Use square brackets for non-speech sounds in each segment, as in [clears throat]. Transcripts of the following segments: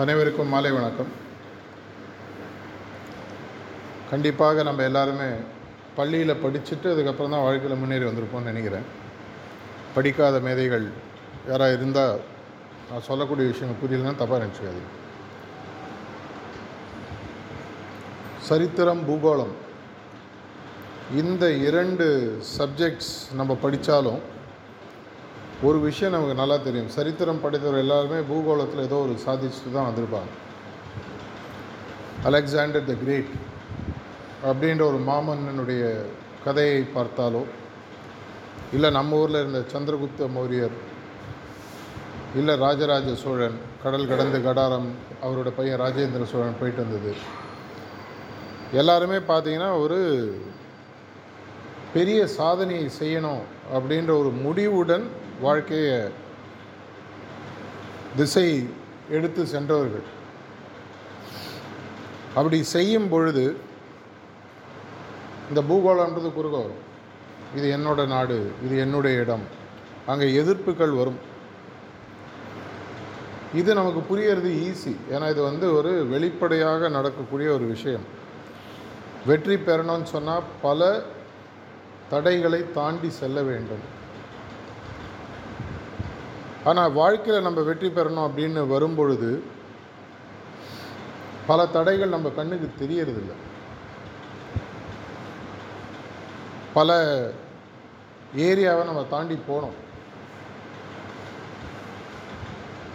அனைவருக்கும் மாலை வணக்கம். கண்டிப்பாக நம்ம எல்லாருமே பள்ளியில் படிச்சுட்டு அதுக்கப்புறம் தான் வாழ்க்கையில் முன்னேறி வந்திருப்போம்னு நினைக்கிறேன். படிக்காத மேதைகள் யாராக இருந்தால் நான் சொல்லக்கூடிய விஷயங்கள் புரியலன்னா தப்பாக நினச்சிக்காது சரித்திரம் பூகோளம் இந்த இரண்டு சப்ஜெக்ட்ஸ் நம்ம படித்தாலும் ஒரு விஷயம் நமக்கு நல்லா தெரியும். சரித்திரம் படித்தவர் எல்லாருமே பூகோளத்தில் ஏதோ ஒரு சாதிச்சுட்டு தான் வந்திருப்பாங்க. அலெக்சாண்டர் த கிரேட் அப்படின்ற ஒரு மாமன்னனுடைய கதையை பார்த்தாலோ இல்லை நம்ம ஊரில் இருந்த சந்திரகுப்த மௌரியர் இல்லை ராஜராஜ சோழன் கடல் கடந்து கடாரம் அவரோட பையன் ராஜேந்திர சோழன் போயிட்டு வந்தது. எல்லாருமே பார்த்தீங்கன்னா ஒரு பெரிய சாதனையை செய்யணும் அப்படின்ற ஒரு முடிவுடன் வாழ்க்கையை திசை எடுத்து சென்றவர்கள். அப்படி செய்யும் பொழுது இந்த பூகோளன்றது குறுக்க வரும் இது என்னோட நாடு இது என்னுடைய இடம். அங்கே எதிர்ப்புகள் வரும். இது நமக்கு புரியறது ஈஸி ஏன்னா இது வந்து ஒரு வெளிப்படையாக நடக்கக்கூடிய ஒரு விஷயம். வெற்றி பெறணும்னு சொன்னால் பல தடைகளை தாண்டி செல்ல வேண்டும். ஆனால் வாழ்க்கையில் நம்ம வெற்றி பெறணும் அப்படின்னு வரும்பொழுது பல தடைகள் நம்ம கண்ணுக்கு தெரியறதில்ல. பல ஏரியாவை நம்ம தாண்டி போனோம்.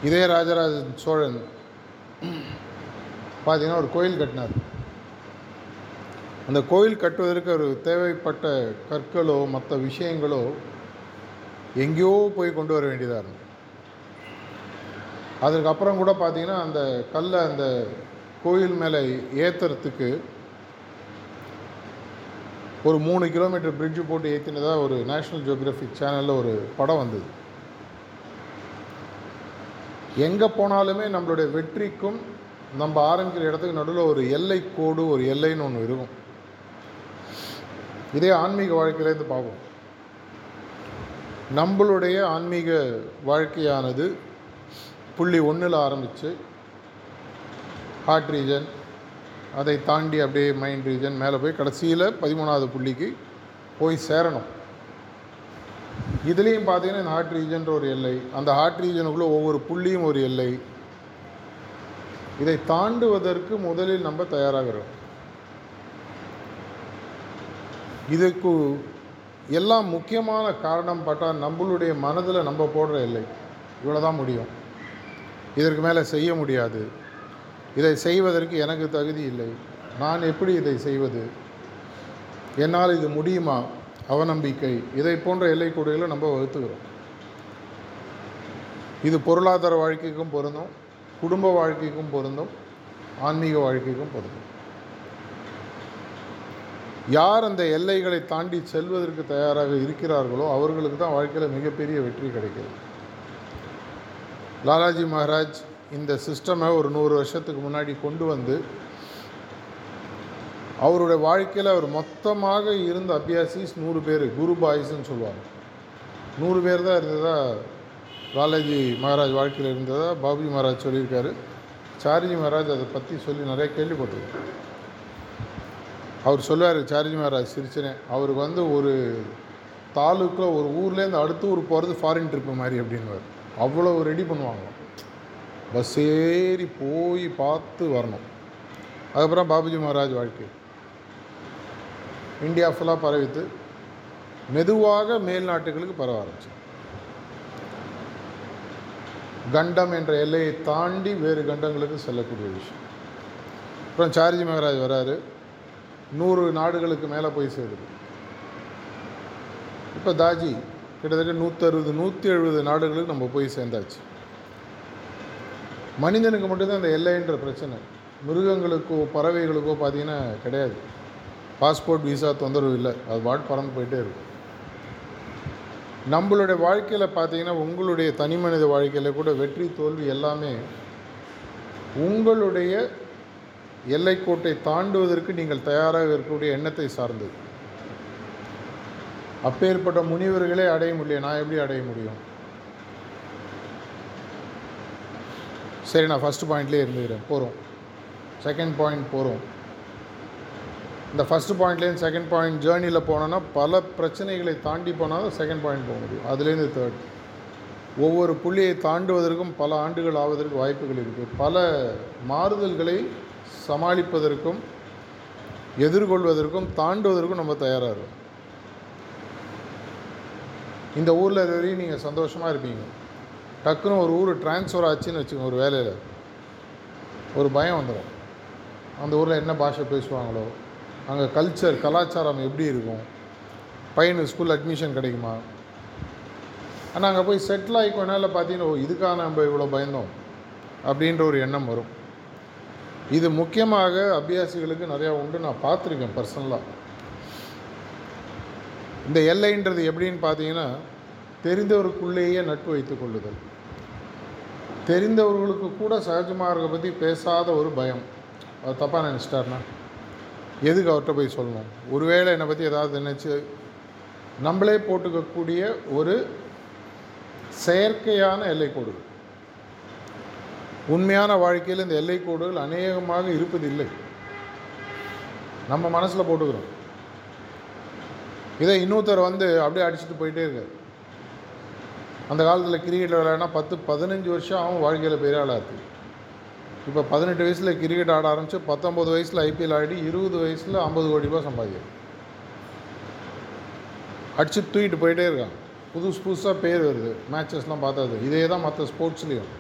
இதே ராஜராஜ சோழன் பார்த்தீங்கன்னா ஒரு கோயில் கட்டினார். அந்த கோயில் கட்டுவதற்கு ஒரு தேவைப்பட்ட கற்களோ மற்ற விஷயங்களோ எங்கேயோ போய் கொண்டு வர வேண்டியதாக இருந்தது. அதுக்கப்புறம் கூட பார்த்தீங்கன்னா அந்த கல்லை அந்த கோயில் மேலே ஏற்றுறதுக்கு ஒரு மூணு கிலோமீட்டர் பிரிட்ஜு போட்டு ஏற்றினதாக ஒரு நேஷ்னல் ஜியோகிராஃபிக் சேனலில் ஒரு படம் வந்தது. எங்கே போனாலுமே நம்மளுடைய வெற்றிக்கும் நம்ம ஆரம்பிக்கிற இடத்துக்கு நடுவில் ஒரு எல்லை கோடு ஒரு எல்லைன்னு ஒன்று இருக்கும். இதே ஆன்மீக வாழ்க்கையிலேருந்து பார்ப்போம். நம்மளுடைய ஆன்மீக வாழ்க்கையானது புள்ளி ஒன்றில் ஆரம்பித்து ஹார்ட் ரீஜன் அதை தாண்டி அப்படியே மைண்ட் ரீஜன் மேலே போய் கடைசியில் பதிமூணாவது புள்ளிக்கு போய் சேரணும். இதுலேயும் பார்த்தீங்கன்னா இந்த ஹார்ட் ரீஜன்ற ஒரு எல்லை அந்த ஹார்ட் ரீஜனுக்குள்ளே ஒவ்வொரு புள்ளியும் ஒரு எல்லை. இதை தாண்டுவதற்கு முதலில் நம்ம தயாராகிறோம். இதுக்கு எல்லாம் முக்கியமான காரணம் பார்த்தா நம்மளுடைய மனதில் நம்ம போடுற எல்லை. இவ்வளோ தான் முடியும். இதற்கு மேலே செய்ய முடியாது. இதை செய்வதற்கு எனக்கு தகுதி இல்லை. நான் எப்படி இதை செய்வது? என்னால் இது முடியுமா? அவநம்பிக்கை. இதை போன்ற எல்லை நம்ம வகுத்துக்கிறோம் இது பொருளாதார வாழ்க்கைக்கும் பொருந்தும். குடும்ப வாழ்க்கைக்கும் பொருந்தும். ஆன்மீக வாழ்க்கைக்கும் பொருந்தும். யார் அந்த எல்லைகளை தாண்டி செல்வதற்கு தயாராக இருக்கிறார்களோ அவர்களுக்கு தான் வாழ்க்கையில் மிகப்பெரிய வெற்றி கிடைக்கிறது. லாலாஜி மகாராஜ் இந்த சிஸ்டமை ஒரு நூறு வருஷத்துக்கு முன்னாடி கொண்டு வந்து அவருடைய வாழ்க்கையில் அவர் மொத்தமாக இருந்த அபியாசிஸ் நூறு பேர் குரு பாய்ஸ்ன்னு சொல்லுவாங்க. நூறு பேர் தான் இருந்ததா லாலாஜி மகாராஜ் வாழ்க்கையில் இருந்ததா பாபுஜி மகாராஜ் சொல்லியிருக்காரு. சாரிஜி மகாராஜ் அதை பற்றி சொல்லி நிறைய கேள்விப்பட்டிருக்கேன். அவர் சொல்லுவார் சாரிஜி மகாராஜ் சிரிச்சனே அவருக்கு வந்து ஒரு தாலுக்கில் ஒரு ஊர்லேருந்து அடுத்த ஊர் போகிறது ஃபாரின் ட்ரிப்பு மாதிரி அப்படின்வார் அவ்வளோ ரெடி பண்ணுவாங்க. பஸ் ஏறி போய் பார்த்து வரணும். அதுக்கப்புறம் பாபுஜி மகாராஜ் வாழ்க்கை. இந்தியா ஃபுல்லாக பரவித்து மெதுவாக மேல் நாட்டுகளுக்கு பரவ ஆரம்பிச்சு. கண்டம் என்ற எல்லையை தாண்டி வேறு கண்டங்களுக்கு செல்லக்கூடிய விஷயம். அப்புறம் சார்ஜி மகாராஜ் வராரு. நூறு நாடுகளுக்கு மேலே போய் சேருது. இப்போ தாஜி கிட்டத்தட்ட நூற்றறுபது நூற்றி எழுபது நாடுகளுக்கு நம்ம போய் சேர்ந்தாச்சு. மனிதனுக்கு மட்டும்தான் அந்த எல்லைன்ற பிரச்சனை. மிருகங்களுக்கோ பறவைகளுக்கோ பார்த்தீங்கன்னா கிடையாது. பாஸ்போர்ட் விசா தொந்தரவு இல்லை. அது வாட் பறந்து போயிட்டே இருக்கும். நம்மளுடைய வாழ்க்கையில் பார்த்தீங்கன்னா உங்களுடைய தனி மனித வாழ்க்கையில் கூட வெற்றி தோல்வி எல்லாமே உங்களுடைய எல்லைக்கோட்டை தாண்டுவதற்கு நீங்கள் தயாராக இருக்கக்கூடிய எண்ணத்தை சார்ந்தது. அப்பேற்பட்ட முனிவர்களே அடைய முடியல. நான் எப்படி அடைய முடியும்? சரி நான் ஃபஸ்ட் பாயிண்ட்லேயே இருந்துக்கிறேன். போகிறோம் செகண்ட் பாயிண்ட் போகிறோம் இந்த ஃபஸ்ட் பாயிண்ட்லேருந்து செகண்ட் பாயிண்ட் ஜேர்னியில் போனோன்னா பல பிரச்சனைகளை தாண்டி போனால் தான் செகண்ட் பாயிண்ட் போக முடியும். அதுலேருந்து தேர்ட் ஒவ்வொரு புள்ளியை தாண்டுவதற்கும் பல ஆண்டுகள் ஆவதற்கு வாய்ப்புகள் இருக்குது பல மாறுதல்களை சமாளிப்பதற்கும் எதிர்கொள்வதற்கும் தாண்டுவதற்கும் நம்ம தயாராக இருக்கும். இந்த ஊரில் வரையும் நீங்கள் சந்தோஷமாக இருப்பீங்க. டக்குன்னு ஒரு ஊர் ட்ரான்ஸ்ஃபர் ஆச்சுன்னு வச்சுக்கோங்க ஒரு வேலையில். ஒரு பயம் வந்துடும் அந்த ஊரில் என்ன பாஷை பேசுவாங்களோ அங்கே கல்ச்சர் கலாச்சாரம் எப்படி இருக்கும்? பையனுக்கு ஸ்கூல் அட்மிஷன் கிடைக்குமா? ஆனால் அங்கே போய் செட்டில் ஆகி கொஞ்ச நாளில் பார்த்தீங்கன்னா ஓ இதுக்காக நம்ம இவ்வளோ பயந்தோம் அப்படின்ற ஒரு எண்ணம் வரும். இது முக்கியமாக அபியாசிகளுக்கு நிறையா உண்டு. நான் பார்த்துருக்கேன் பர்சனலாக இந்த எல்லைன்றது எப்படின்னு பார்த்தீங்கன்னா தெரிந்தவருக்குள்ளேயே நட்பு வைத்து கொள்ளுதல். தெரிந்தவர்களுக்கு கூட சகஜமாக பற்றி பேசாத ஒரு பயம். அவர் தப்பாக நினச்சிட்டார்னா எதுக்கு அவர்கிட்ட போய் சொல்லணும்? ஒருவேளை என்னை பற்றி ஏதாவது நினச்சி நம்மளே போட்டுக்கக்கூடிய ஒரு செயற்கையான எல்லைக்கோடுகள். உண்மையான வாழ்க்கையில் இந்த எல்லைக்கோடுகள் அநேகமாக இருப்பதில்லை. நம்ம மனசில் போட்டுக்கிறோம். இதை இன்னொருத்தர் வந்து அப்படியே அடிச்சுட்டு போயிட்டே இருக்கார். அந்த காலத்தில் கிரிக்கெட் விளையாடினா பத்து பதினஞ்சு வருஷம் அவன் வாழ்க்கையில் பெரிய ஆளாச்சு இப்போ பதினெட்டு வயசில் கிரிக்கெட் ஆட ஆரம்பித்து பத்தொம்பது வயசில் ஐபிஎல் ஆடி இருபது வயசில் ஐம்பது கோடி ரூபாய் சம்பாதிக்கும் அடிச்சு தூக்கிட்டு போயிட்டே இருக்கான். புதுசு புதுசாக பேர் வருது. மேட்சஸ்லாம் பார்த்தது இதே தான் மற்ற ஸ்போர்ட்ஸ்லேயும்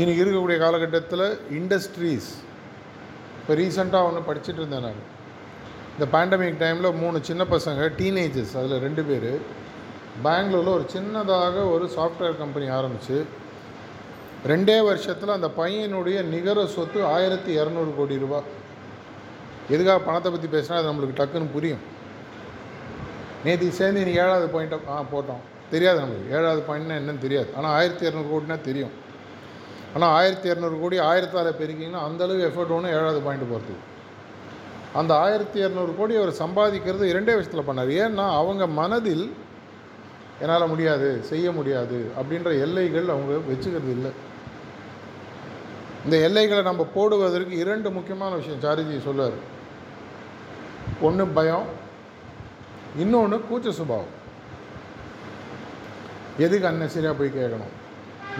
இன்னைக்கு இருக்கக்கூடிய காலகட்டத்தில் இண்டஸ்ட்ரீஸ் இப்போ ரீசெண்டாக ஒன்று படிச்சுட்டு இருந்தேன் நான். இந்த பேண்டமிக் டைமில் மூணு சின்ன பசங்க டீனேஜர்ஸ் அதில் ரெண்டு பேர் பெங்களூரில் ஒரு சின்னதாக ஒரு சாஃப்ட்வேர் கம்பெனி ஆரம்பித்து ரெண்டே வருஷத்தில் அந்த பையனுடைய நிகர சொத்து ஆயிரத்தி இரநூறு கோடி ரூபா. எதுக்காக பணத்தை பற்றி பேசினா அது நம்மளுக்கு டக்குன்னு புரியும். நேற்று சேர்ந்து நீ ஏழாவது பாயிண்ட்டை ஆ போட்டோம். தெரியாது நம்மளுக்கு. ஏழாவது பாயிண்ட்னா என்னன்னு தெரியாது. ஆனால் ஆயிரத்தி இரநூறு கோடினா தெரியும். ஆனால் ஆயிரத்தி இரநூறு கோடி ஆயிரத்தாறு பெருக்கிங்கன்னா அந்தளவு எஃபர்ட் ஒன்று ஏழாவது பாயிண்ட் போகிறதுக்கு அந்த ஆயிரத்தி இரநூறு கோடி அவர் சம்பாதிக்கிறது இரண்டே வருஷத்தில் பண்ணார். ஏன்னா அவங்க மனதில் என்னால் முடியாது செய்ய முடியாது அப்படின்ற எல்லைகள் அவங்க வச்சுக்கிறது இல்லை. இந்த எல்லைகளை நம்ம போடுவதற்கு இரண்டு முக்கியமான விஷயம் சாரிஜி சொல்லுவார் ஒன்று பயம் இன்னொன்று கூச்ச சுபாவம். எதுக்கு அன்னசரியாக போய் கேட்கணும்?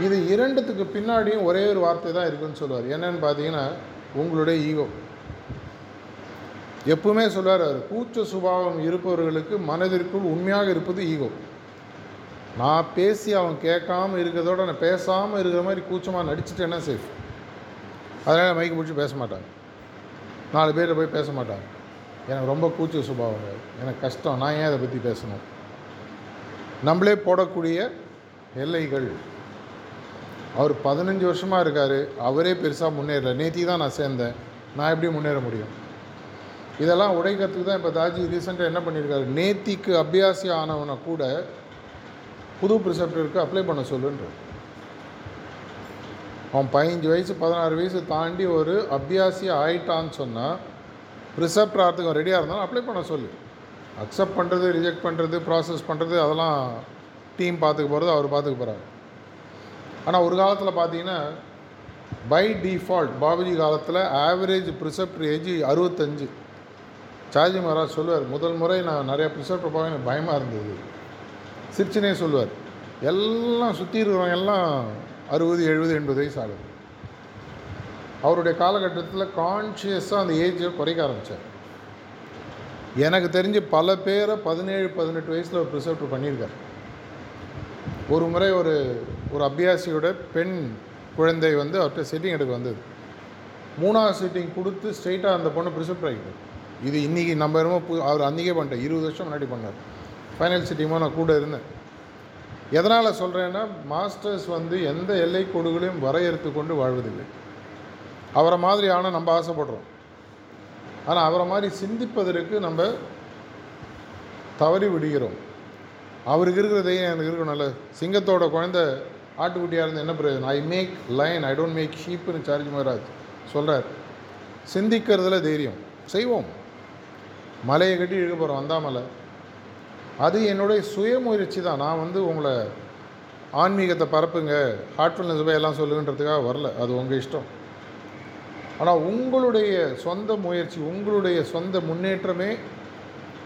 இது இரண்டுத்துக்கு பின்னாடியும் ஒரே ஒரு வார்த்தை தான் இருக்குன்னு சொல்லுவார் என்னன்னு பார்த்தீங்கன்னா உங்களுடைய ஈகோ எப்பவுமே சொல்லுவார் அவர் கூச்ச சுபாவம் இருப்பவர்களுக்கு மனதிற்குள் உண்மையாக இருப்பது ஈகோ. நான் பேசி அவன் கேட்காம இருக்கிறதோட நான் பேசாமல் இருக்கிற மாதிரி கூச்சமாக நடிச்சுட்டேன்னா சேஃப் அதனால் மைக்கு பிடிச்சி பேச மாட்டாங்க. நாலு பேர் போய் பேச மாட்டாங்க. எனக்கு ரொம்ப கூச்ச சுபாவம். எனக்கு கஷ்டம். நான் ஏன் அதை பற்றி பேசணும்? நம்மளே போடக்கூடிய எல்லைகள். அவர் பதினஞ்சு வருஷமாக இருக்கார். அவரே பெருசாக முன்னேறல. நேத்தி தான் நான் சேர்ந்தேன். நான் எப்படி முன்னேற முடியும்? இதெல்லாம் உடைக்கிறதுக்கு தான் இப்போ தாஜி ரீசெண்டாக என்ன பண்ணியிருக்காரு நேத்திக்கு அபியாசி ஆனவனை கூட புது ப்ரிசெப்டருக்கு அப்ளை பண்ண சொல்லுன்ற. அவன் பதினஞ்சு வயசு பதினாறு வயசு தாண்டி ஒரு அபியாசி ஆயிட்டான்னு சொன்னால் ப்ரிசெப்டர் ஆகிறதுக்கு ரெடியாக இருந்தாலும் அப்ளை பண்ண சொல்லு. அக்செப்ட் பண்ணுறது ரிஜெக்ட் பண்ணுறது ப்ராசஸ் பண்ணுறது அதெல்லாம் டீம் பார்த்துக்க போகிறது அவர் பார்த்துக்க போகிறார் ஆனால் ஒரு காலத்தில் பார்த்தீங்கன்னா பை டிஃபால்ட் பாபுஜி காலத்தில் ஆவரேஜ் ப்ரிசெப்டர் ஏஜ் அறுபத்தஞ்சு. சார்ஜி மகாராஜ் சொல்லுவார் முதல் முறை நான் நிறையா ப்ரிசெப்டர் பார்க்க எனக்கு பயமாக இருந்தது. சிரிச்சினே சொல்லுவார் எல்லாம் சுற்றி இருக்கிறவங்க எல்லாம் அறுபது எழுபது எண்பது வயசு ஆகுது. அவருடைய காலகட்டத்தில் கான்ஷியஸாக அந்த ஏஜை குறைக்க ஆரம்பித்தார் எனக்கு தெரிஞ்சு பல பேரை பதினேழு பதினெட்டு வயசில் ஒரு ப்ரிசர்வ் பண்ணியிருக்கார். ஒரு முறை ஒரு ஒரு அபியாசியோட பெண் குழந்தை வந்து அவர்கிட்ட செட்டிங் எடுக்க வந்தது. மூணாவது செட்டிங் கொடுத்து ஸ்ட்ரெயிட்டாக அந்த பொண்ணு ப்ரிசெப்டர் ஆகிட்டு இது இன்றைக்கி நம்ம என்னமோ பு அவர் அன்றைக்கே பண்ணிட்டேன் இருபது வருஷம் முன்னாடி பண்ணார். ஃபைனல் சிட்டிங்கமாக நான் கூட இருந்தேன். எதனால் சொல்கிறேன்னா மாஸ்டர்ஸ் வந்து எந்த எல்லை கோடுகளையும் வரையறுத்து கொண்டு வாழ்வதில்லை. அவரை மாதிரி ஆனால் நம்ம ஆசைப்படுறோம். ஆனால் அவரை மாதிரி சிந்திப்பதற்கு நம்ம தவறி விடுகிறோம். அவருக்கு இருக்கிற தைரியம் எனக்கு இருக்கணும்ல. சிங்கத்தோட குழந்தை ஆட்டுக்குட்டியாக இருந்து என்ன பிரயோஜனம்? I make lion I don't make ஷீப்புன்னு Chariji Maharaj சொல்கிறார் சிந்திக்கிறதுல தைரியம். செய்வோம். மலையை கட்டி இழுக்க போகிறோம் வந்தாமலை அது என்னுடைய சுயமுயற்சி தான். நான் வந்து உங்களை ஆன்மீகத்தை பரப்புங்க ஹார்ட்ஃபுல்னஸ் போய் எல்லாம் சொல்லுங்கன்றதுக்காக வரல. அது உங்கள் இஷ்டம். ஆனால் உங்களுடைய சொந்த முயற்சி உங்களுடைய சொந்த முன்னேற்றமே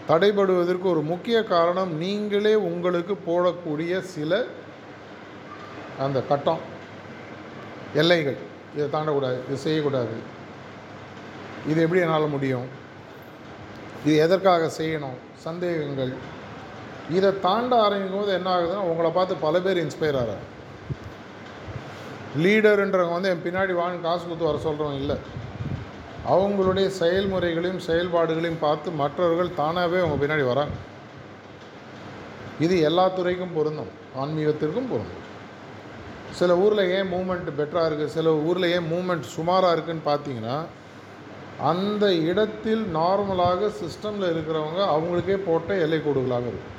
தடைபடுவதற்கு ஒரு முக்கிய காரணம் நீங்களே உங்களுக்கு போடக்கூடிய சில அந்த கட்டம். எல்லைகள். இதை தாண்டக்கூடாது இது செய்யக்கூடாது. இது எப்படி என்னால் முடியும்? இது எதற்காக செய்யணும்? சந்தேகங்கள். இதை தாண்ட ஆரம்பிக்கும் போது என்ன ஆகுதுன்னா உங்களை பார்த்து பல பேர் இன்ஸ்பயர் ஆகிறாங்க லீடருன்றவங்க வந்து என் பின்னாடி வாங்க காசு கொடுத்து வர சொல்கிறவங்க இல்லை. அவங்களுடைய செயல்முறைகளையும் செயல்பாடுகளையும் பார்த்து மற்றவர்கள் தானாகவே அவங்க பின்னாடி வராங்க. இது எல்லா துறைக்கும் பொருந்தும். ஆன்மீகத்திற்கும் பொருந்தும். சில ஊரில் ஏன் மூமெண்ட் பெட்டராக இருக்குது சில ஊரில் ஏன் மூமெண்ட் சுமாராக இருக்குதுன்னு பார்த்தீங்கன்னா அந்த இடத்தில் நார்மலாக சிஸ்டமில் இருக்கிறவங்க அவங்களுக்கே போட்ட எல்லை கோடுகளாக இருக்கும்.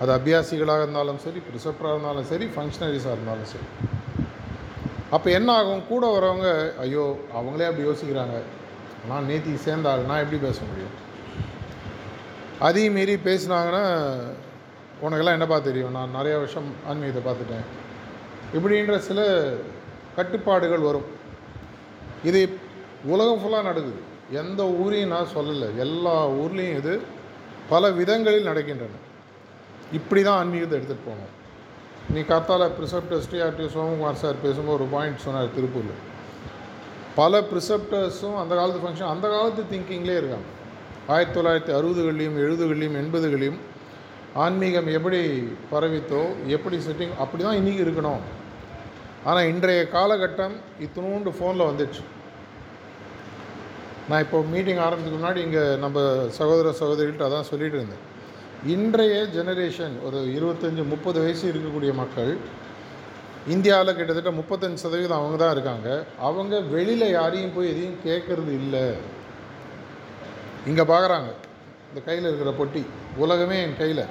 அது அபியாசிகளாக இருந்தாலும் சரி ப்ரிசப்டராக இருந்தாலும் சரி ஃபங்க்ஷனரிஸாக இருந்தாலும் சரி. அப்போ என்ன ஆகும்? கூட வரவங்க ஐயோ அவங்களே அப்படி யோசிக்கிறாங்க. நான் நேத்தி சேர்ந்தால் நான் எப்படி பேச முடியும்? அதையும் மீறி பேசினாங்கன்னா உனக்கெல்லாம் என்னப்பா தெரியும்? நான் நிறையா வருஷம் ஆன்மீகத்தை பார்த்துட்டேன். இப்படின்ற சில கட்டுப்பாடுகள் வரும். இது உலகம் ஃபுல்லாக நடக்குது. எந்த ஊரையும் நான் சொல்லலை. எல்லா ஊர்லேயும் இது பல விதங்களில் நடக்கின்றன. இப்படி தான் ஆன்மீகத்தை எடுத்துகிட்டு போகணும் நீ கத்தால ப்ரிசப்டர் டிஆர்டி சோமகுமார் சார் பேசும்போது ஒரு பாயிண்ட் சொன்னார் திருப்பூரில். பல ப்ரிசப்டர்ஸும் அந்த காலத்து ஃபங்க்ஷன் அந்த காலத்து திங்கிங்லேயே இருக்காங்க. ஆயிரத்தி தொள்ளாயிரத்தி அறுபதுகள்லையும் எழுபதுகள்லையும் எண்பதுகள்லையும் ஆன்மீகம் எப்படி பரவித்தோ எப்படி செட்டிங் அப்படி தான் இன்றைக்கி இருக்கணும். ஆனால் இன்றைய காலகட்டம் இத்தினோண்டு ஃபோனில் வந்துடுச்சு நான் இப்போ மீட்டிங் ஆரம்பித்துக்கு முன்னாடி இங்கே நம்ம சகோதர சகோதரிகிட்ட அதான் சொல்லிட்டு இருந்தேன். இன்றைய ஜெனரேஷன் ஒரு இருபத்தஞ்சி முப்பது வயசு இருக்கக்கூடிய மக்கள் இந்தியாவில் கிட்டத்தட்ட முப்பத்தஞ்சு சதவீதம் அவங்க தான் இருக்காங்க. அவங்க வெளியில் யாரையும் போய் எதையும் கேட்குறது இல்லை. இங்கே பார்க்குறாங்க இந்த கையில் இருக்கிற பொட்டி உலகமே என் கையில்.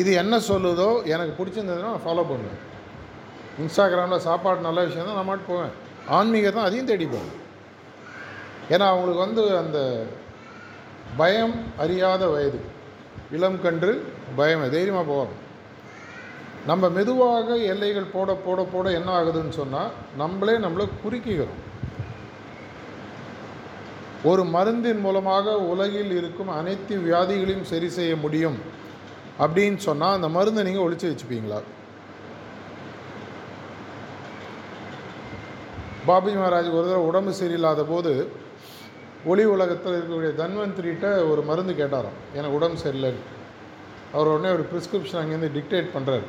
இது என்ன சொல்லுதோ எனக்கு பிடிச்சிருந்ததுன்னா நான் ஃபாலோ பண்ணுவேன். இன்ஸ்டாகிராமில் சாப்பாடு நல்ல விஷயம் தான் நான் மாட்டு போவேன். ஆன்மீகத்தான் அதையும் தேடி போவேன். ஏன்னா அவங்களுக்கு வந்து அந்த பயம் அறியாத வயது. இளம் கன்று பயம் தைரியமாக போவாங்க. நம்ம மெதுவாக எல்லைகள் போட போட போட என்ன ஆகுதுன்னு சொன்னால் நம்மளே நம்மளை குறுக்கிக்கிறோம். ஒரு மருந்தின் மூலமாக உலகில் இருக்கும் அனைத்து வியாதிகளையும் சரி செய்ய முடியும் அப்படின்னு சொன்னால் அந்த மருந்தை நீங்கள் ஒழிச்சு வச்சுப்பீங்களா? பாபி மகாராஜ் ஒரு தடவை உடம்பு சரியில்லாத போது ஒளி உலகத்தில் இருக்கக்கூடிய தன்வந்திரிகிட்ட ஒரு மருந்து கேட்டாராம். எனக்கு உடம்பு சரியில்லைன்னு. அவர் உடனே ஒரு ப்ரிஸ்கிரிப்ஷன் அங்கேருந்து டிக்டேட் பண்ணுறாரு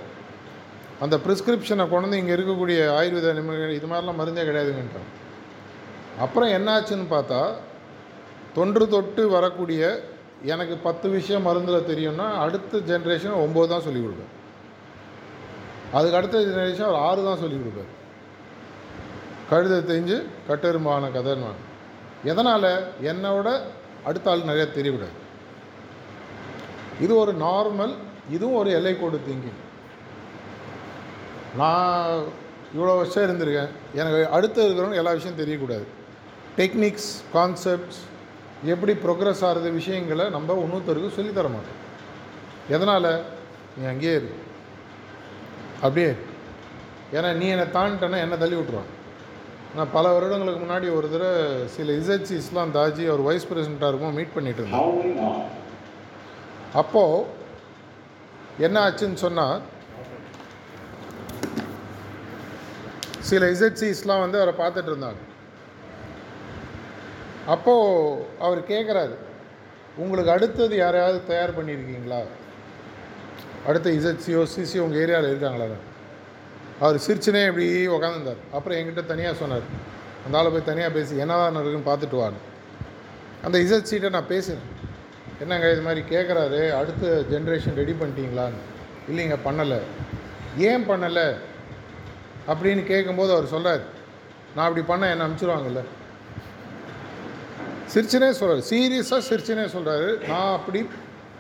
அந்த ப்ரிஸ்கிரிப்ஷனை கொண்டு இங்கே இருக்கக்கூடிய ஆயுர்வேத நிபுணர்கள் இது மாதிரிலாம் மருந்தே கிடையாதுங்கன்றார் அப்புறம் என்னாச்சுன்னு பார்த்தா தொன்று தொட்டு வரக்கூடிய எனக்கு பத்து விஷயம் மருந்தில் தெரியும்னா அடுத்த ஜென்ரேஷன் ஒம்பது தான் சொல்லிக் கொடுப்பேன் அதுக்கு அடுத்த ஜென்ரேஷன் அவர் ஆறு தான் சொல்லிக் கொடுப்பார். கழுதை தெரிஞ்சு கட்டெரும்பான கதைன்னு எதனால்? என்னோட அடுத்த ஆள் நிறையா தெரியக்கூடாது இது ஒரு நார்மல் இதுவும் ஒரு எல்லைக்கோடு திங்கிங் நான் இவ்வளோ வருஷம் இருந்திருக்கேன். எனக்கு அடுத்து இருக்கிறவங்க எல்லா விஷயம் தெரியக்கூடாது. டெக்னிக்ஸ் கான்செப்ட்ஸ் எப்படி ப்ரோக்ரஸ் ஆகிறது விஷயங்களை நம்ம இன்னொருத்தருக்கு சொல்லித்தர மாட்டோம். எதனால்? நீ அங்கேயே இரு. அப்படியே. ஏன்னா நீ என்னை தாண்டிட்டேன்னா என்னை தள்ளி விட்ருவான் நான் பல வருடங்களுக்கு முன்னாடி ஒரு தடவை சில இசட்சி இஸ்லாம் தாஜி அவர் வைஸ் பிரசிடெண்ட்டாக இருக்கும் மீட் பண்ணிட்டு on. அப்போது என்ன ஆச்சுன்னு சொன்னால் சில இசட்சிஸ்லாம் வந்து அவரை பார்த்துட்டு இருந்தாங்க. அப்போது அவர் கேட்குறாரு உங்களுக்கு அடுத்தது யாரையாவது தயார் பண்ணியிருக்கீங்களா? அடுத்த இசட்சியோ சிசியோ உங்கள் ஏரியாவில் இருக்காங்களா? அவர் சிரிச்சுனே இப்படி உக்காந்துருந்தார். அப்புறம் என்கிட்ட தனியாக சொன்னார். அந்த ஆளை போய் தனியாக பேசி என்னதான் இருக்குன்னு பார்த்துட்டு வான்னு. அந்த இசட் சீட்டை நான் பேசினேன் என்னங்க இது மாதிரி கேட்குறாரு அடுத்த ஜென்ரேஷன் ரெடி பண்ணிட்டீங்களான்னு? இல்லைங்க பண்ணலை. ஏன் பண்ணலை? அப்படின்னு கேட்கும்போது அவர் சொல்கிறார் நான் அப்படி பண்ண என்னை அனுப்பிச்சிருவாங்கல்ல சிரிச்சுனே சொல்கிறார் சீரியஸாக சிரிச்சுனே சொல்கிறாரு நான் அப்படி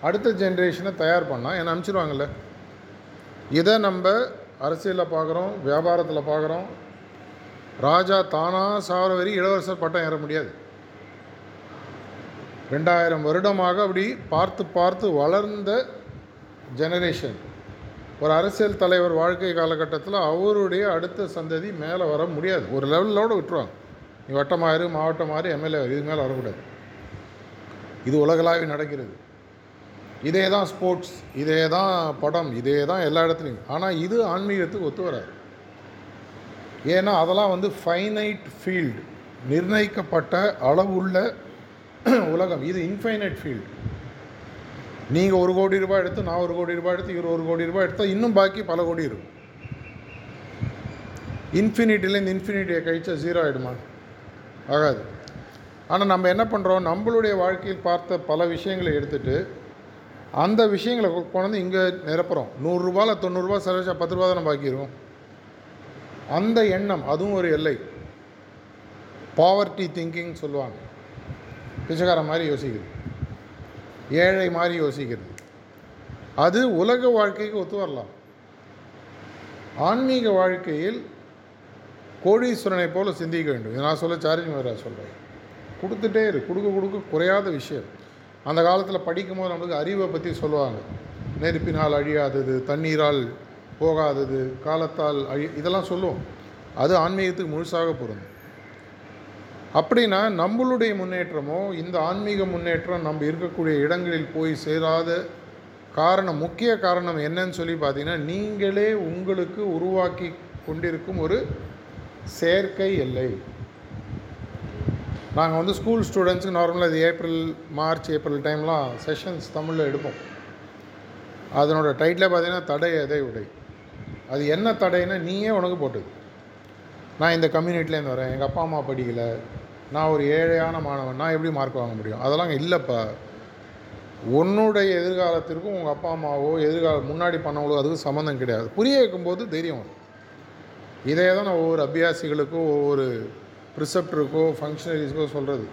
அடுத்த ஜென்ரேஷனை தயார் பண்ணால் என்னை அனுப்பிச்சிருவாங்கல்ல இதை நம்ம அரசியலில் பார்க்குறோம் வியாபாரத்தில் பார்க்குறோம் ராஜா தானாக சாகிற வரி இளவரசர் பட்டம் ஏற முடியாது. ரெண்டாயிரம் வருடமாக அப்படி பார்த்து பார்த்து வளர்ந்த ஜெனரேஷன் ஒரு அரசியல் தலைவர் வாழ்க்கை காலகட்டத்தில் அவருடைய அடுத்த சந்ததி மேலே வர முடியாது. ஒரு லெவலோடு விட்டுருவாங்க. நீ வட்டமாறு மாவட்டம் மாறு எம்எல்ஏ இது மேலே வரக்கூடாது. இது உலகளாவி நடக்கிறது. இதே தான் ஸ்போர்ட்ஸ் இதே தான் படம் இதே தான் எல்லா இடத்துலையும். ஆனால் இது ஆன்மீகத்துக்கு ஒத்து வராது. ஏன்னா அதெல்லாம் வந்து ஃபைனைட் ஃபீல்டு நிர்ணயிக்கப்பட்ட அளவுள்ள [clears throat] உலகம். இது இன்ஃபைனைட் ஃபீல்டு நீங்கள் ஒரு கோடி ரூபாய் எடுத்து நான் ஒரு கோடி ரூபாய் எடுத்து இவர் ஒரு கோடி ரூபாய் எடுத்தால் இன்னும் பாக்கி பல கோடி இருக்கும். இன்ஃபினிட்டிலேருந்து இன்ஃபினிட்டியை கழிச்சா ஜீரோ ஆகிடுமா ஆகாது. ஆனால் நம்ம என்ன பண்ணுறோம் நம்மளுடைய வாழ்க்கையில் பார்த்த பல விஷயங்களை எடுத்துட்டு அந்த விஷயங்களை கொண்டாந்து கொண்டு இங்கே நிரப்புகிறோம் நூறுரூபாவில் தொண்ணூறுரூவா செலவச்சா பத்து ரூபா தானே பாக்கி அந்த எண்ணம் அதுவும் ஒரு எல்லை. பாவர்ட்டி திங்கிங் சொல்லுவாங்க. பிச்சைக்காரன் மாதிரி யோசிக்கிறது ஏழை மாதிரி யோசிக்கிறது அது உலக வாழ்க்கைக்கு ஒத்து வரலாம். ஆன்மீக வாழ்க்கையில் கோடீஸ்வரனை போல சிந்திக்க வேண்டும். இதை நான் சொல்ல சார்ஜ் மகராஜ் சொல்கிறேன் கொடுத்துட்டே இரு. கொடுக்க கொடுக்க குறையாத விஷயம். அந்த காலத்தில் படிக்கும்போது நம்மளுக்கு அறிவை பற்றி சொல்லுவாங்க. நெருப்பினால் அழியாதது தண்ணீரால் போகாதது காலத்தால் அழி இதெல்லாம் சொல்லுவோம். அது ஆன்மீகத்துக்கு முழுசாக பொருந்தும். அப்படின்னா நம்மளுடைய முன்னேற்றமோ இந்த ஆன்மீக முன்னேற்றம் நம்ம இருக்கக்கூடிய இடங்களில் போய் சேராத காரணம் முக்கிய காரணம் என்னன்னு சொல்லி பார்த்தீங்கன்னா நீங்களே உங்களுக்கு உருவாக்கி கொண்டிருக்கும் ஒரு செயற்கை எல்லை. நாங்கள் வந்து ஸ்கூல் ஸ்டூடெண்ட்ஸுக்கு நார்மலாக இது ஏப்ரல் மார்ச் ஏப்ரல் டைம்லாம் செஷன்ஸ் தமிழில் எடுப்போம். அதனோட டைட்டில் பார்த்தீங்கன்னா தடை எதை உடை. அது என்ன தடைன்னா நீயே உனக்கு போட்டது நான் இந்த கம்யூனிட்டிலேருந்து வரேன் எங்கள் அப்பா அம்மா படிக்கலை நான் ஒரு ஏழையான மாணவன் நான் எப்படி மார்க் வாங்க முடியும்? அதெல்லாம் இல்லைப்பா. உன்னுடைய எதிர்காலத்திற்கும் உங்கள் அப்பா அம்மாவோ எதிர்கால முன்னாடி பண்ணவங்களோ அதுக்கும் சம்மந்தம் கிடையாது. புரிய வைக்கும்போது தைரியம் வரும். இதே தான் நான் ஒவ்வொரு அபியாசிகளுக்கும் ஒவ்வொரு ப்ரிசெப்டருக்கோ ஃபங்க்ஷனரிஸ்க்கோ சொல்கிறது